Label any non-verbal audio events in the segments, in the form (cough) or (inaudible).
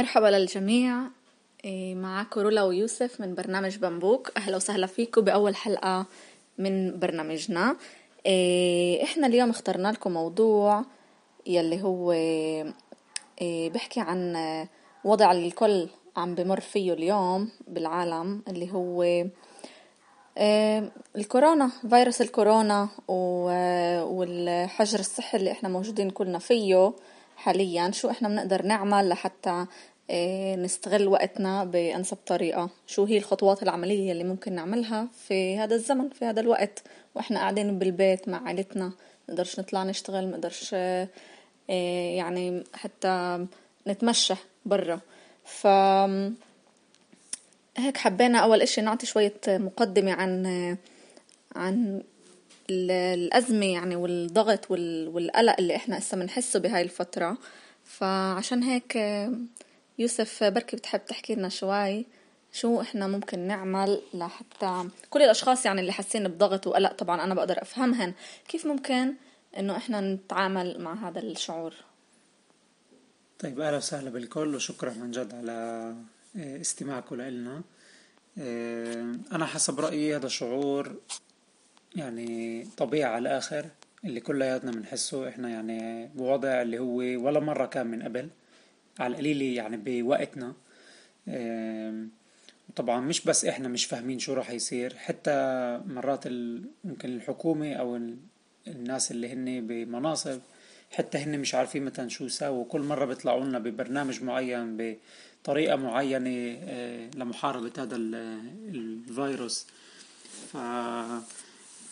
مرحبا للجميع. إيه، معاكم رولا ويوسف من برنامج بامبوك. أهلا وسهلا فيكم بأول حلقة من برنامجنا. إيه، إحنا اليوم اخترنا لكم موضوع يلي هو إيه، بحكي عن وضع الكل عم بمر فيه اليوم بالعالم اللي هو الكورونا فيروس الكورونا والحجر الصحي اللي إحنا موجودين كلنا فيه حاليا. شو إحنا بنقدر نعمل لحتى نستغل وقتنا بأنسب طريقة. شو هي الخطوات العملية اللي ممكن نعملها في هذا الزمن في هذا الوقت؟ وإحنا قاعدين بالبيت مع عائلتنا نقدرش نطلع نشتغل نقدرش آه، يعني حتى نتمشى برا. ف هيك حبينا أول إشي نعطي شوية مقدمة عن عن الأزمة يعني والضغط والقلق اللي إحنا هسه بنحسه بهاي الفترة. فعشان هيك يوسف بركي بتحب تحكي لنا شوي شو إحنا ممكن نعمل لحتى كل الأشخاص يعني اللي حاسين بضغط وقلق طبعا أنا بقدر أفهمهن كيف ممكن إنه إحنا نتعامل مع هذا الشعور؟ طيب أهلا وسهلا بالكل وشكرا من جد على آه، استماعكم لنا. آه، أنا حسب رأيي هذا شعور يعني طبيعي على الآخر اللي كلياتنا بنحسه إحنا يعني بوضع اللي هو ولا مرة كان من قبل. على القليلة يعني بوقتنا. طبعا مش بس إحنا مش فاهمين شو راح يصير حتى مرات ممكن الحكومة أو الناس اللي هن بمناصب حتى هن مش عارفين مثلا شو يساووا كل مرة بيطلعوا لنا ببرنامج معين بطريقة معينة آه، لمحاربة هذا الفيروس. ف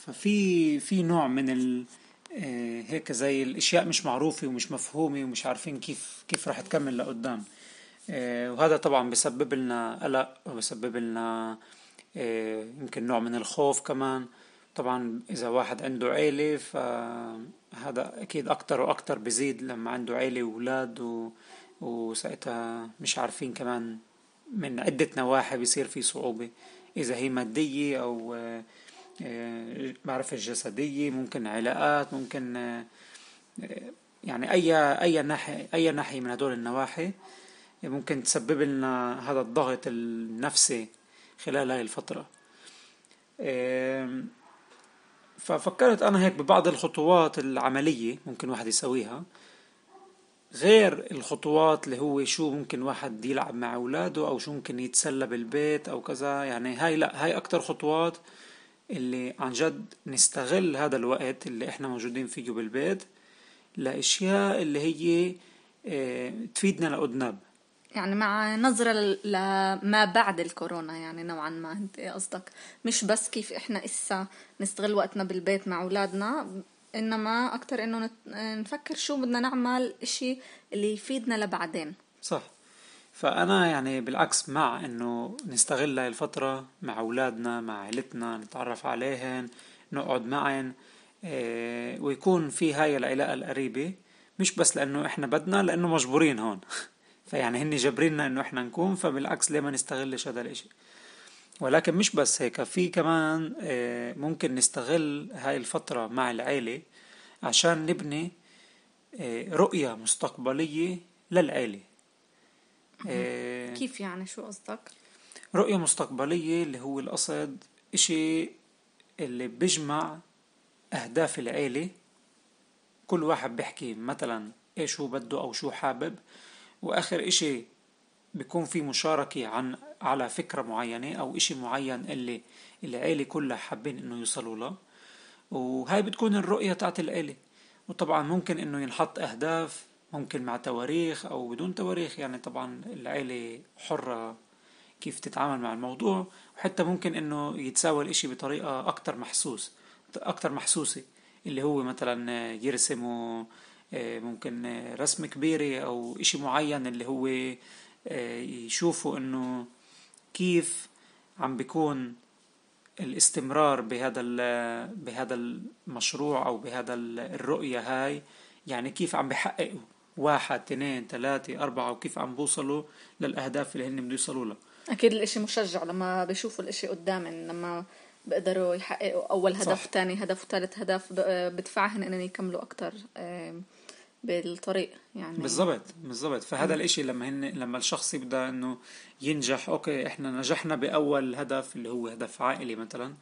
ففي في نوع من ال هيك زي الأشياء مش معروفة ومش مفهومة ومش عارفين كيف كيف راح تكمل لقدام. آه، وهذا طبعا بسبب لنا قلق وبسبب لنا آه، يمكن نوع من الخوف كمان. طبعا إذا واحد عنده عيلة فهذا أكيد أكتر وأكتر بزيد لما عنده عيلة وأولاد و... وساعتها مش عارفين كمان من عدة نواحي بيصير في صعوبة. إذا هي مادية أو معرفة جسدية ممكن علاقات ممكن يعني أي أي ناحية أي ناحية من هدول النواحي ممكن تسبب لنا هذا الضغط النفسي خلال هاي الفترة. ففكرت أنا هيك ببعض الخطوات العملية ممكن واحد يسويها. غير الخطوات اللي هو شو ممكن واحد يلعب مع أولاده أو شو ممكن يتسلى بالبيت أو كذا يعني هاي لا هاي أكتر خطوات اللي عن جد نستغل هذا الوقت اللي إحنا موجودين فيه بالبيت لأشياء اللي هي آه تفيدنا لقدام يعني مع نظرة لما بعد الكورونا يعني نوعا ما أنت قصدك. مش بس كيف إحنا إسا نستغل وقتنا بالبيت مع أولادنا إنما أكتر إنه نفكر شو بدنا نعمل إشي اللي يفيدنا لبعدين. صح. فأنا يعني بالعكس مع إنه نستغل هاي الفترة مع أولادنا مع عيلتنا نتعرف عليهن نقعد معهن إيه ويكون في هاي العلاقة القريبة مش بس لأنه إحنا بدنا لأنه مجبورين هون. (laughs) فيعني هن جبريننا إنه إحنا نكون فبالعكس ليه ما نستغلش هذا الإشي؟ ولكن مش بس هيك في كمان إيه ممكن نستغل هاي الفترة مع العيلة عشان نبني إيه رؤية مستقبلية للعيلة. إيه، كيف يعني؟ شو قصدك؟ رؤية مستقبلية اللي هو القصد إشي اللي بيجمع أهداف العيلة. كل واحد بيحكي مثلا إيش هو بده أو شو حابب. وآخر إشي بيكون في مشاركة عن على فكرة معينة أو إشي معين اللي العيلة كلها حابين إنه يوصلوا له. وهاي بتكون الرؤية تاعت العيلة. وطبعا ممكن إنه ينحط أهداف ممكن مع تواريخ أو بدون تواريخ. يعني طبعا العيلة حرة كيف تتعامل مع الموضوع وحتى ممكن إنه يتساوى الإشي بطريقة أكتر محسوس أكتر محسوسة. اللي هو مثلا يرسموا آه، ممكن رسم كبيرة أو إشي معين اللي هو آه، يشوفوا إنه كيف عم بيكون الاستمرار بهذا بهذا المشروع أو بهذا الرؤية هاي. يعني كيف عم بحققوا واحد اثنين ثلاثة أربعة وكيف عم بوصلوا للأهداف اللي هن بده يوصلوا لها. أكيد الإشي مشجع لما بيشوفوا الإشي قدامهم لما بيقدروا يحققوا أول هدف ثاني هدف وثالث هدف بدفعهم إنهم يكملوا أكتر بالطريق يعني. بالضبط بالضبط. فهذا الإشي لما هن لما الشخص يبدأ إنه ينجح أوكي إحنا نجحنا بأول هدف اللي هو هدف عائلي مثلا.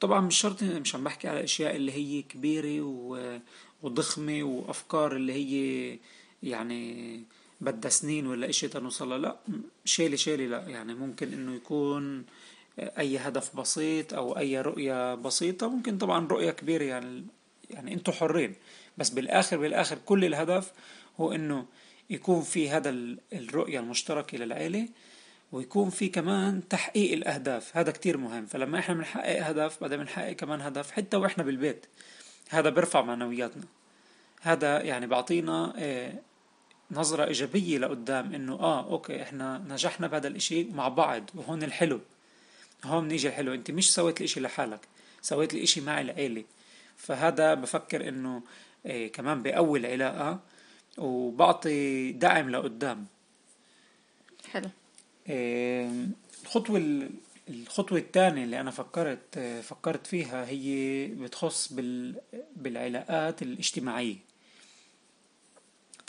طبعا مش شرط مش عم بحكي على اشياء اللي هي كبيرة و... وضخمة وأفكار اللي هي يعني بدها سنين ولا إشي تنوصلها لا شيلي شيلي لا. يعني ممكن إنه يكون أي هدف بسيط أو أي رؤية بسيطة. ممكن طبعا رؤية كبيرة يعني يعني أنتم حرين. بس بالآخر بالآخر كل الهدف هو إنه يكون في هذا الرؤية المشتركة للعيلة ويكون في كمان تحقيق الأهداف. هذا كتير مهم. فلما إحنا بنحقق هدف بعدين بنحقق كمان هدف حتى وإحنا بالبيت هذا بيرفع معنوياتنا. هذا يعني بعطينا آه، نظرة إيجابية لقدام إنه آه أوكي إحنا نجحنا بهذا الإشي مع بعض وهون الحلو. هون بنيجي الحلو. أنت مش سويت الإشي لحالك سويت الإشي مع العيلة. فهذا بفكر إنه آه، كمان بقوي العلاقة وبعطي دعم لقدام. حلو. الخطوة الخطوة الثانية اللي أنا فكرت فكرت فيها هي بتخص بال بالعلاقات الاجتماعية.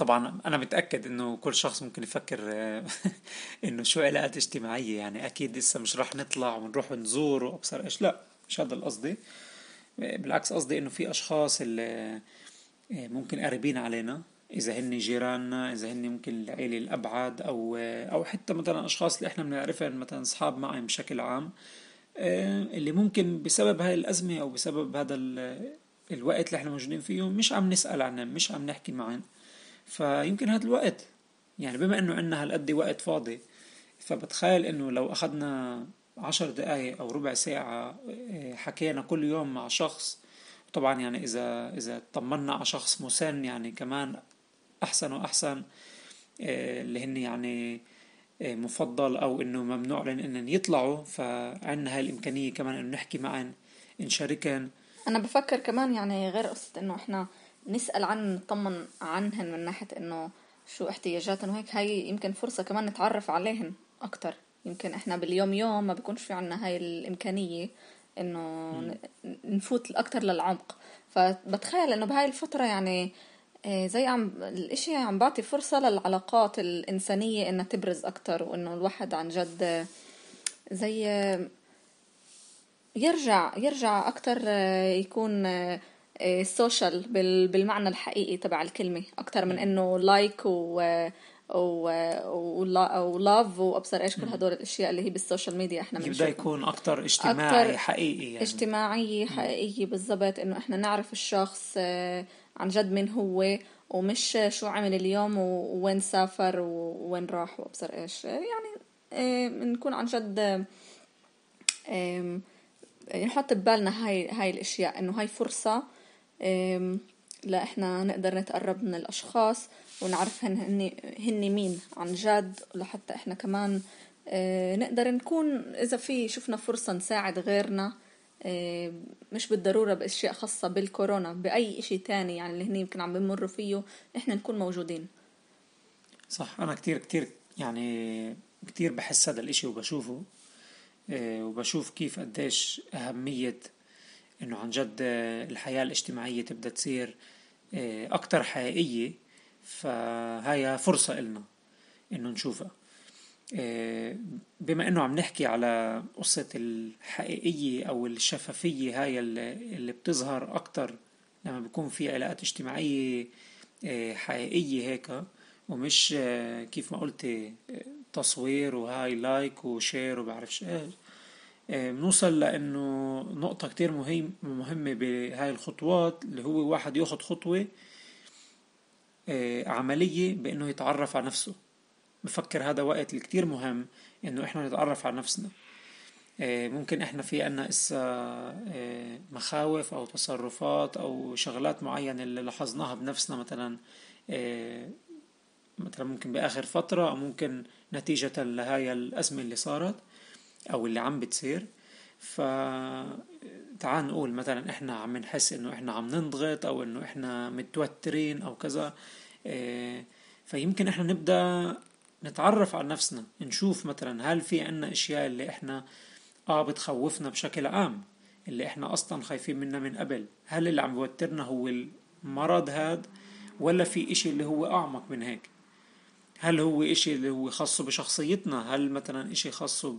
طبعا أنا متأكد إنه كل شخص ممكن يفكر (laughs) إنه شو علاقات اجتماعية يعني أكيد لسه مش راح نطلع ونروح نزور وأبصر إيش لا مش هذا القصدي. بالعكس قصدي إنه في أشخاص اللي ممكن قريبين علينا إذا هن جيراننا إذا هن ممكن العيلة الأبعد أو أو حتى مثلا أشخاص اللي إحنا بنعرفهم مثلا أصحاب معهم بشكل عام آه، اللي ممكن بسبب هاي الأزمة أو بسبب هذا الوقت اللي إحنا موجودين فيه مش عم نسأل عنهم مش عم نحكي معهم. فيمكن هذا الوقت. يعني بما إنه عنا هالقد وقت فاضي فبتخيل إنه لو أخذنا عشر دقايق أو ربع ساعة آه، حكينا كل يوم مع شخص طبعا يعني إذا إذا طمنا على شخص مسن يعني كمان أحسن وأحسن آه، اللي هن يعني آه، مفضل أو إنه ممنوع لهم إنهم يطلعوا فعنا هاي الإمكانية كمان إنه نحكي معن نشاركن أنا بفكر كمان يعني غير قصة إنه إحنا نسأل عن نطمن عنهن من ناحية إنه شو احتياجاتهم وهيك. هاي يمكن فرصة كمان نتعرف عليهن أكتر. يمكن إحنا باليوم يوم ما بيكونش في عنا هاي الإمكانية إنه نفوت أكتر للعمق. فبتخيل إنه بهاي الفترة يعني إيه، زي عم الإشي عم بعطي فرصة للعلاقات الإنسانية إنها تبرز أكتر وإنه الواحد عن جد زي يرجع يرجع أكتر يكون social بالمعنى الحقيقي تبع الكلمة أكتر من إنه like و و love وأبصر إيش كل هدول الأشياء اللي هي بال social media إحنا بنشوفها. يبدا يكون أكثر اجتماعي أكتر حقيقي يعني. اجتماعي حقيقي بالضبط إنه إحنا نعرف الشخص عن جد من هو ومش شو عمل اليوم ووين سافر ووين راح وأبصر إيش. يعني نكون عن جد نحط ببالنا هاي هاي الأشياء إنه هاي فرصة لا إحنا نقدر نتقرب من الأشخاص ونعرف هن هن مين عن جد لحتى إحنا كمان نقدر نكون إذا في شفنا فرصة نساعد غيرنا آه، مش بالضرورة بأشياء خاصة بالكورونا بأي إشي تاني يعني اللي هني يمكن عم بمروا فيه إحنا نكون موجودين. صح أنا كتير كتير يعني كتير بحس هذا الإشي وبشوفه آه، وبشوف كيف قديش أهمية إنه عن جد الحياة الاجتماعية تبدأ تصير آه، أكتر حقيقية. فهاي فرصة إلنا إنه نشوفها. آه، بما إنه عم نحكي على قصة الحقيقية أو الشفافية هاي اللي بتظهر أكتر لما بيكون في علاقات اجتماعية آه، حقيقية هيك ومش آه، كيف ما قلت تصوير وهاي like و share وبعرفش إيش. بنوصل لأنه نقطة كتير مهم مهمة بهاي الخطوات اللي هو واحد ياخد خطوة عملية بإنه يتعرف على نفسه. بفكر هذا وقت الكتير مهم إنه إحنا نتعرف على نفسنا. آه، ممكن إحنا في عنا إسا آه، مخاوف أو تصرفات أو شغلات معينة اللي لاحظناها بنفسنا مثلا آه، مثلا ممكن بآخر فترة أو ممكن نتيجة لهاي الأزمة اللي صارت. أو اللي عم بتصير. ف تعال نقول مثلا إحنا عم نحس إنه إحنا عم ننضغط أو إنه إحنا متوترين أو كذا فيمكن إحنا نبدأ نتعرف على نفسنا نشوف مثلا هل في عنا أشياء اللي إحنا آه بتخوفنا بشكل عام اللي إحنا أصلا خايفين منها من قبل. هل اللي عم بوترنا هو المرض هاد ولا في إشي اللي هو أعمق من هيك؟ هل هو إشي اللي هو خاصه بشخصيتنا؟ هل مثلا إشي خاصه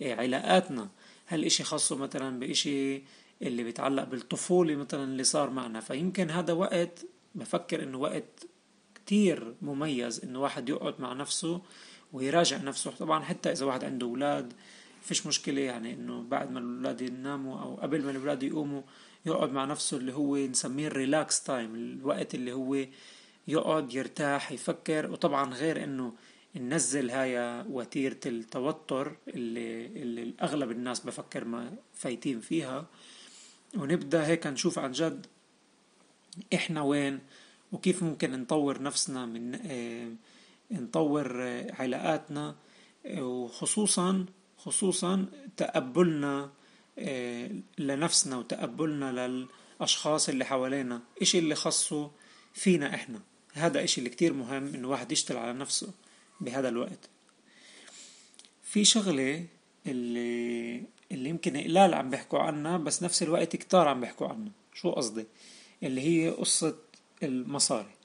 بعلاقاتنا؟ هل إشي خاصه مثلا بإشي اللي بيتعلق بالطفولة مثلا اللي صار معنا؟ فيمكن هذا وقت بفكر إنه وقت كتير مميز إنه واحد يقعد مع نفسه ويراجع نفسه. طبعا حتى إذا واحد عنده أولاد فيش مشكلة يعني إنه بعد ما الأولاد يناموا أو قبل ما الأولاد يقوموا يقعد مع نفسه اللي هو نسميه ال relax time الوقت اللي هو يقعد يرتاح يفكر. وطبعا غير إنه ننزل هاي وتيرة التوتر اللي, اللي أغلب الناس بفكر ما فايتين فيها. ونبدأ هيك نشوف عن جد إحنا وين وكيف ممكن نطور نفسنا من آه نطور علاقاتنا. وخصوصا خصوصا تقبلنا آه لنفسنا وتقبلنا للأشخاص اللي حوالينا. إشي اللي خصه فينا إحنا. هذا إشي اللي كتير مهم إنه واحد يشتغل على نفسه بهذا الوقت. في شغلة اللي اللي يمكن قلال عم بيحكوا عنها بس نفس الوقت كتار عم بيحكوا عنها. شو قصدي؟ اللي هي قصة المصاري.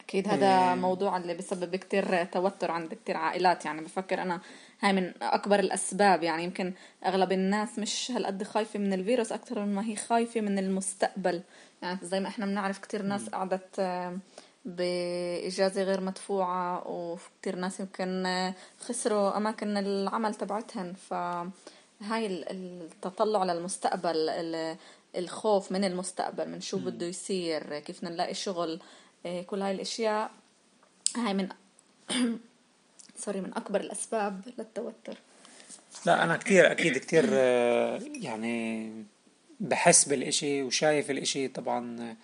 أكيد هذا إيه موضوع اللي بسبب كتير توتر عند كتير عائلات. يعني بفكر أنا هاي من أكبر الأسباب. يعني يمكن أغلب الناس مش هالقد خايفة من الفيروس أكثر من ما هي خايفة من المستقبل. يعني زي ما إحنا بنعرف كتير ناس قعدت بإجازة غير مدفوعة وكتير ناس يمكن خسروا أماكن العمل تبعتهن. فهاي التطلع للمستقبل الخوف من المستقبل من شو بده يصير كيف نلاقي شغل كل هاي الأشياء. هاي من (coughs) سوري من أكبر الأسباب للتوتر. لا أنا كتير أكيد كتير يعني بحس بالإشي وشايف الإشي. طبعا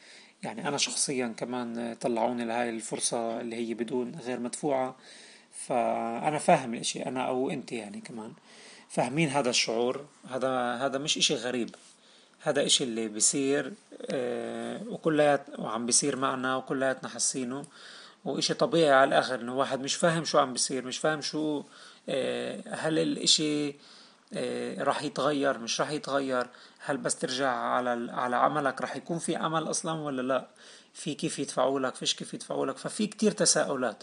يعني أنا شخصيا كمان طلعوني لهاي الفرصة اللي هي بدون غير مدفوعة. فأنا فاهم الإشي أنا أو أنت يعني كمان فاهمين هذا الشعور. هذا هذا مش إشي غريب. هذا إشي اللي بيصير آه وكليات وعم بيصير معنا وكلياتنا حاسينه. وإشي طبيعي على الآخر إنه واحد مش فاهم شو عم بيصير مش فاهم شو آه هل الإشي راح يتغير مش راح يتغير. هل بس ترجع على على عملك راح يكون في عمل أصلا ولا لا؟ في كيف يدفعوا لك فيش كيف يدفعوا لك. ففي كتير تساؤلات.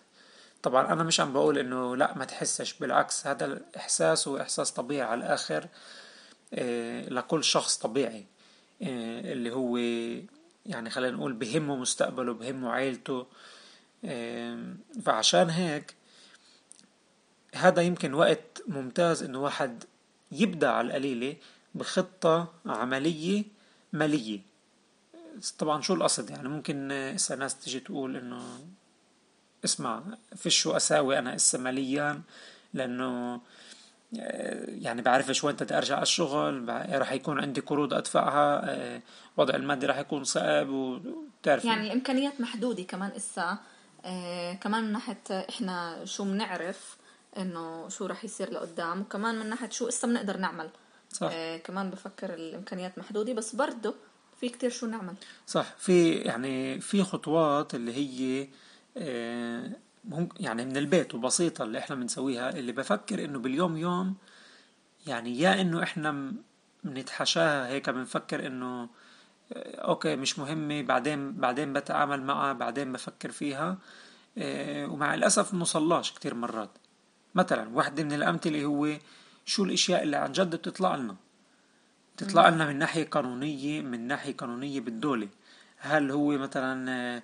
طبعا أنا مش عم بقول إنه لا ما تحسش. بالعكس هذا الإحساس هو إحساس طبيعي على الآخر إيه لكل شخص طبيعي إيه اللي هو يعني خلينا نقول بهمه مستقبله بهمه عيلته. فعشان هيك هذا يمكن وقت ممتاز إنه واحد يبدأ على القليلة بخطة عملية مالية. طبعا شو القصد؟ يعني ممكن إسا ناس تجي تقول إنه اسمع فيش شو أساوي أنا إسا ماليا؟ لأنه يعني بعرفش وين بدي أرجع على الشغل راح يكون عندي قروض أدفعها وضع المادي راح يكون صعب وتعرف يعني الإمكانيات محدودة كمان إسا كمان من ناحية إحنا شو بنعرف إنه شو راح يصير لقدام وكمان من ناحية شو اسا بنقدر نعمل. صح. آه كمان بفكر الإمكانيات محدودة بس برضه في كتير شو نعمل. صح. في يعني في خطوات اللي هي آه يعني من البيت وبسيطة اللي إحنا بنسويها اللي بفكر إنه باليوم يوم يعني يا إنه إحنا بنتحاشاها هيك بنفكر إنه آه أوكي مش مهمة بعدين بعدين بتعامل معها بعدين بفكر فيها آه ومع الأسف بنوصلهاش كتير مرات. مثلا واحدة من الأمثلة هو شو الأشياء اللي عن جد بتطلع لنا؟ بتطلع لنا من ناحية قانونية من ناحية قانونية بالدولة. هل هو مثلا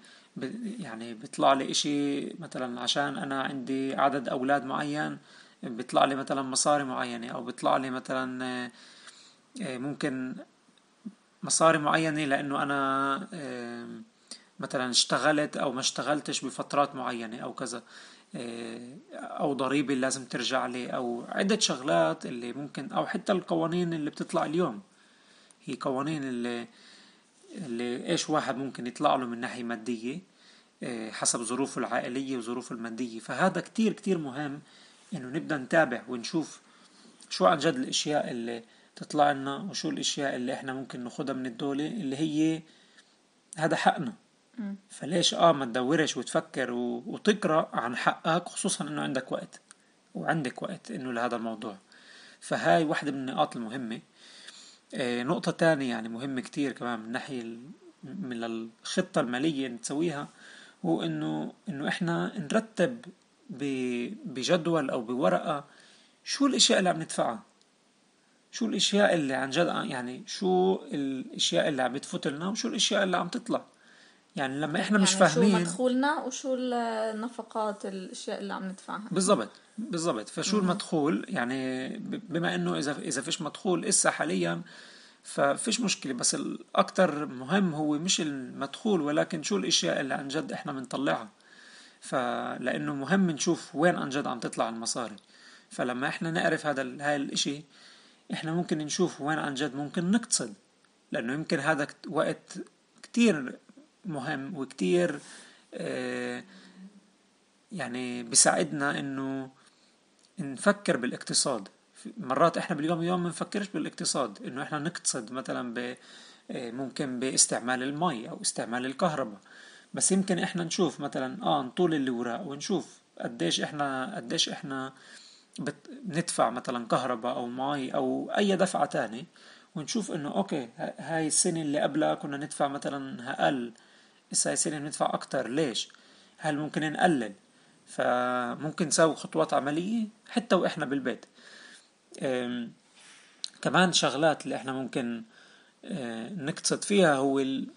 يعني بيطلع لي إشي مثلا عشان أنا عندي عدد أولاد معين؟ بيطلع لي مثلا مصاري معينة؟ أو بيطلع لي مثلا ممكن مصاري معينة لأنه أنا مثلا اشتغلت أو ما اشتغلتش بفترات معينة أو كذا. أو ضريبة لازم ترجع لي أو عدة شغلات اللي ممكن أو حتى القوانين اللي بتطلع اليوم. هي قوانين اللي اللي إيش واحد ممكن يطلع له من ناحية مادية حسب ظروفه العائلية وظروفه المادية. فهذا كتير كتير مهم إنه نبدأ نتابع ونشوف شو عن جد الأشياء اللي تطلع لنا وشو الأشياء اللي إحنا ممكن ناخدها من الدولة اللي هي هذا حقنا. فليش آه ما تدورش وتفكر و... وتقرأ عن حقك خصوصا إنه عندك وقت وعندك وقت إنه لهذا الموضوع. فهاي واحدة من النقاط المهمة. آه نقطة تانية يعني مهمة كتير كمان من الناحية من الخطة المالية اللي نسويها هو انه إنه إحنا نرتب بجدول أو بورقة شو الأشياء اللي عم ندفعها. شو الأشياء اللي عن جد يعني شو الأشياء اللي عم بتفوت لنا وشو الأشياء اللي عم تطلع. يعني لما إحنا مش يعني فاهمين. شو مدخولنا وشو النفقات الأشياء اللي عم ندفعها. بالضبط بالضبط. فشو المدخول؟ يعني بما إنه إذا إذا فيش مدخول إسا حاليا ففيش مشكلة. بس الأكثر مهم هو مش المدخول ولكن شو الأشياء اللي عن جد إحنا بنطلعها فلأنه مهم نشوف وين عن جد عم تطلع المصاري. فلما إحنا نعرف هذا هاي الإشي إحنا ممكن نشوف وين عن جد ممكن نقتصد. لأنه يمكن هذا وقت كتير مهم وكتير آه، يعني بيساعدنا إنه نفكر بالإقتصاد. مرات إحنا باليوم يوم ما بنفكرش بالإقتصاد إنه إحنا نقتصد مثلا ب آه، ممكن باستعمال المي أو استعمال الكهرباء. بس يمكن إحنا نشوف مثلا آه نطول الاوراق ونشوف قديش إحنا قديش إحنا بندفع مثلا كهرباء أو مي أو أي دفعة تاني ونشوف إنه okay هاي السنة اللي قبلها كنا ندفع مثلا أقل هسه السنة ندفع أكتر. ليش؟ هل ممكن نقلل؟ فممكن نسوي خطوات عملية حتى وإحنا بالبيت. كمان شغلات اللي إحنا ممكن آه، نقتصد فيها هو ال...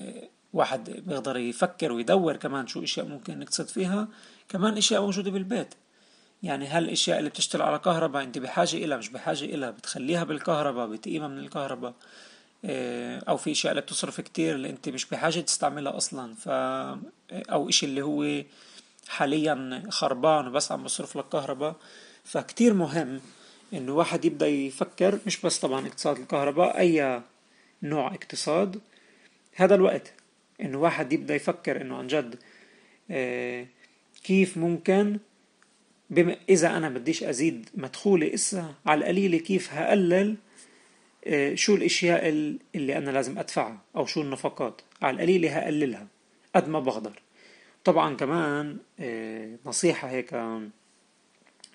آه، واحد بيقدر يفكر ويدور كمان شو إشياء ممكن نقتصد فيها. كمان إشياء موجودة بالبيت. يعني هل الإشياء اللي بتشتغل على كهرباء أنت بحاجة إلها مش بحاجة إلها بتخليها بالكهرباء بتقيمها من الكهرباء. أو في أشياء اللي بتصرف كتير اللي أنت مش بحاجة تستعملها أصلا. ف أو إشي اللي هو حاليا خربان وبس عم بصرف لك كهرباء. فكتير مهم إنه واحد يبدأ يفكر مش بس طبعا اقتصاد الكهرباء أي نوع اقتصاد. هذا الوقت إنه واحد يبدأ يفكر إنه عن جد آه، كيف ممكن بما إذا أنا بديش أزيد مدخولي إسا على القليلة كيف هقلل آه، شو الأشياء اللي أنا لازم أدفعها أو شو النفقات؟ على القليلة هقللها قد ما بقدر. طبعا كمان آه، نصيحة هيك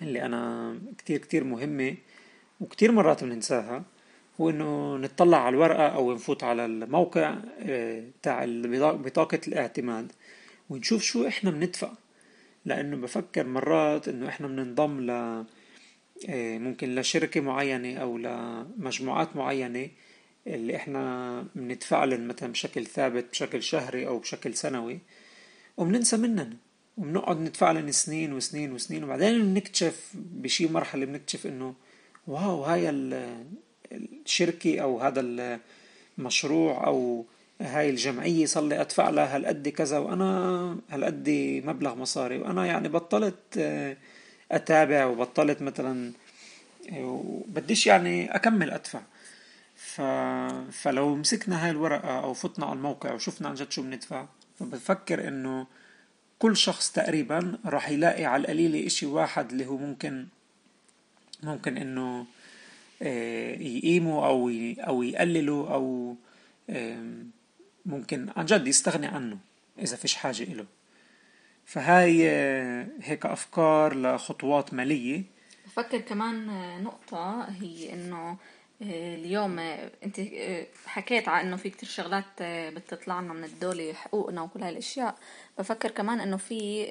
اللي أنا كتير كتير مهمة وكتير مرات بننساها هو إنه نطلع على الورقة أو نفوت على الموقع آه، تاع بطاقة الاعتماد ونشوف شو إحنا بندفع. لأنه بفكر مرات إنه إحنا بننضم ل آه، ممكن لشركة معينة أو لمجموعات معينة اللي إحنا بندفع لهم مثلا بشكل ثابت بشكل شهري أو بشكل سنوي وبننسى منن وبنقعد ندفع لهم سنين وسنين وسنين وبعدين بنكتشف بشي مرحلة بنكتشف إنه واو هاي الشركة أو هذا المشروع أو هاي الجمعية صار لي أدفع لها هالقد كذا وأنا هالقد مبلغ مصاري وأنا يعني بطلت آه، أتابع وبطلت مثلا وبديش يعني أكمل أدفع. ف... فلو مسكنا هاي الورقة أو فتنا على الموقع وشفنا عن جد شو بندفع فبفكر إنه كل شخص تقريبا راح يلاقي على القليلة إشي واحد اللي هو ممكن ممكن إنه آه، يقيمه أو أو يقلله أو ممكن عن جد يستغني عنه إذا فيش حاجة له فهاي آه، هيك أفكار لخطوات مالية. بفكر كمان نقطة هي إنه اليوم أنت حكيت على إنه في كتير شغلات بتطلع لنا من الدولة حقوقنا وكل هاي الأشياء. بفكر كمان إنه في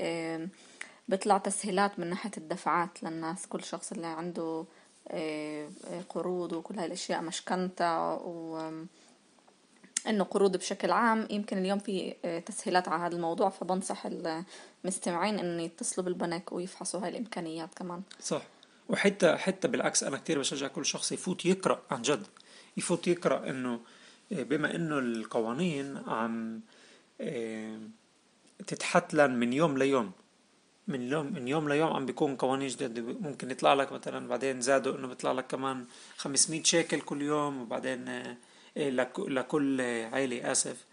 بيطلع تسهيلات من ناحية الدفعات للناس كل شخص اللي عنده قروض وكل هاي الأشياء مشكنتا و إنه قروض بشكل عام يمكن اليوم في تسهيلات على هذا الموضوع فبنصح المستمعين إنه يتصلوا بالبنك ويفحصوا هاي الإمكانيات كمان. صح. وحتى حتى بالعكس أنا كتير بشجع كل شخص يفوت يقرأ عن جد. يفوت يقرأ إنه آه، بما إنه القوانين عم آه، تتحتلن من يوم ليوم. من يوم من يوم ليوم عم بيكون قوانين جديدة. ممكن يطلع لك مثلا بعدين زادوا إنه بيطلع لك كمان 500 شيكل كل يوم وبعدين آه، لكل عائلة آسف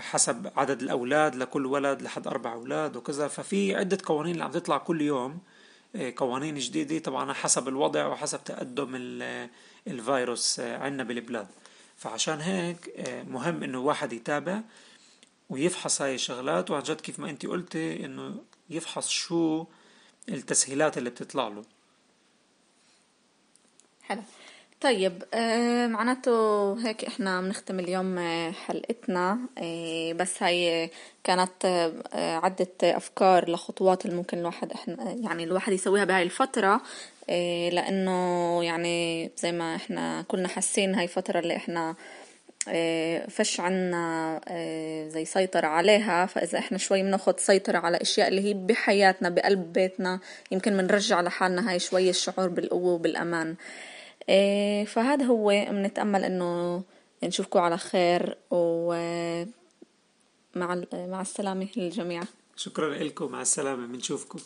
حسب عدد الأولاد لكل ولد لحد أربع أولاد وكذا. ففي عدة قوانين اللي عم تطلع كل يوم إيه، قوانين جديدة طبعا حسب الوضع وحسب تقدم الفيروس عندنا بالبلاد. فعشان هيك إيه، مهم إنه واحد يتابع ويفحص هاي الشغلات. وعن جد كيف ما انت قلتي إنه يفحص شو التسهيلات اللي بتطلع له. حلو. طيب آه معناته هيك إحنا بنختم اليوم آه، حلقتنا. آه بس هاي كانت عدة أفكار لخطوات اللي ممكن الواحد إحنا يعني الواحد يسويها بهاي الفترة. لأنه يعني زي ما إحنا كلنا حاسين هاي الفترة اللي إحنا فش عنا زي سيطرة عليها. فإذا إحنا شوي بناخد سيطرة على أشياء اللي هي بحياتنا بقلب بيتنا يمكن بنرجع لحالنا هاي شوي الشعور بالقوة وبالأمان. فهذا هو بنتأمل إنه نشوفكم على خير ومع مع السلامة للجميع. شكرا لكم. مع السلامة. بنشوفكم.